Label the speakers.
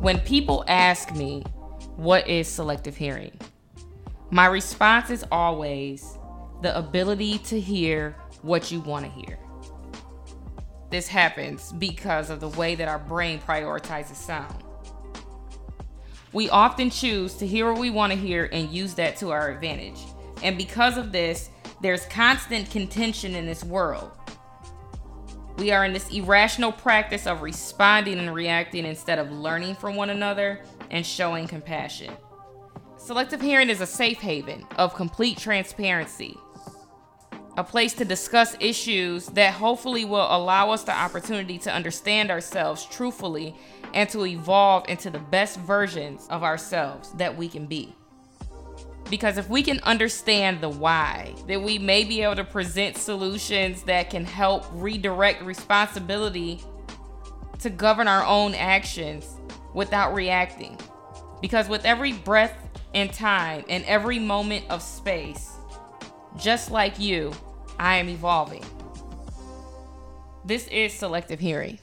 Speaker 1: When people ask me, what is selective hearing? My response is always the ability to hear what you want to hear. This happens because of the way that our brain prioritizes sound. We often choose to hear what we want to hear and use that to our advantage. And because of this, there's constant contention in this world. We are in this irrational practice of responding and reacting instead of learning from one another and showing compassion. Selective hearing is a safe haven of complete transparency, a place to discuss issues that hopefully will allow us the opportunity to understand ourselves truthfully and to evolve into the best versions of ourselves that we can be. Because if we can understand the why, then we may be able to present solutions that can help redirect responsibility to govern our own actions without reacting. Because with every breath and time and every moment of space, just like you, I am evolving. This is selective hearing.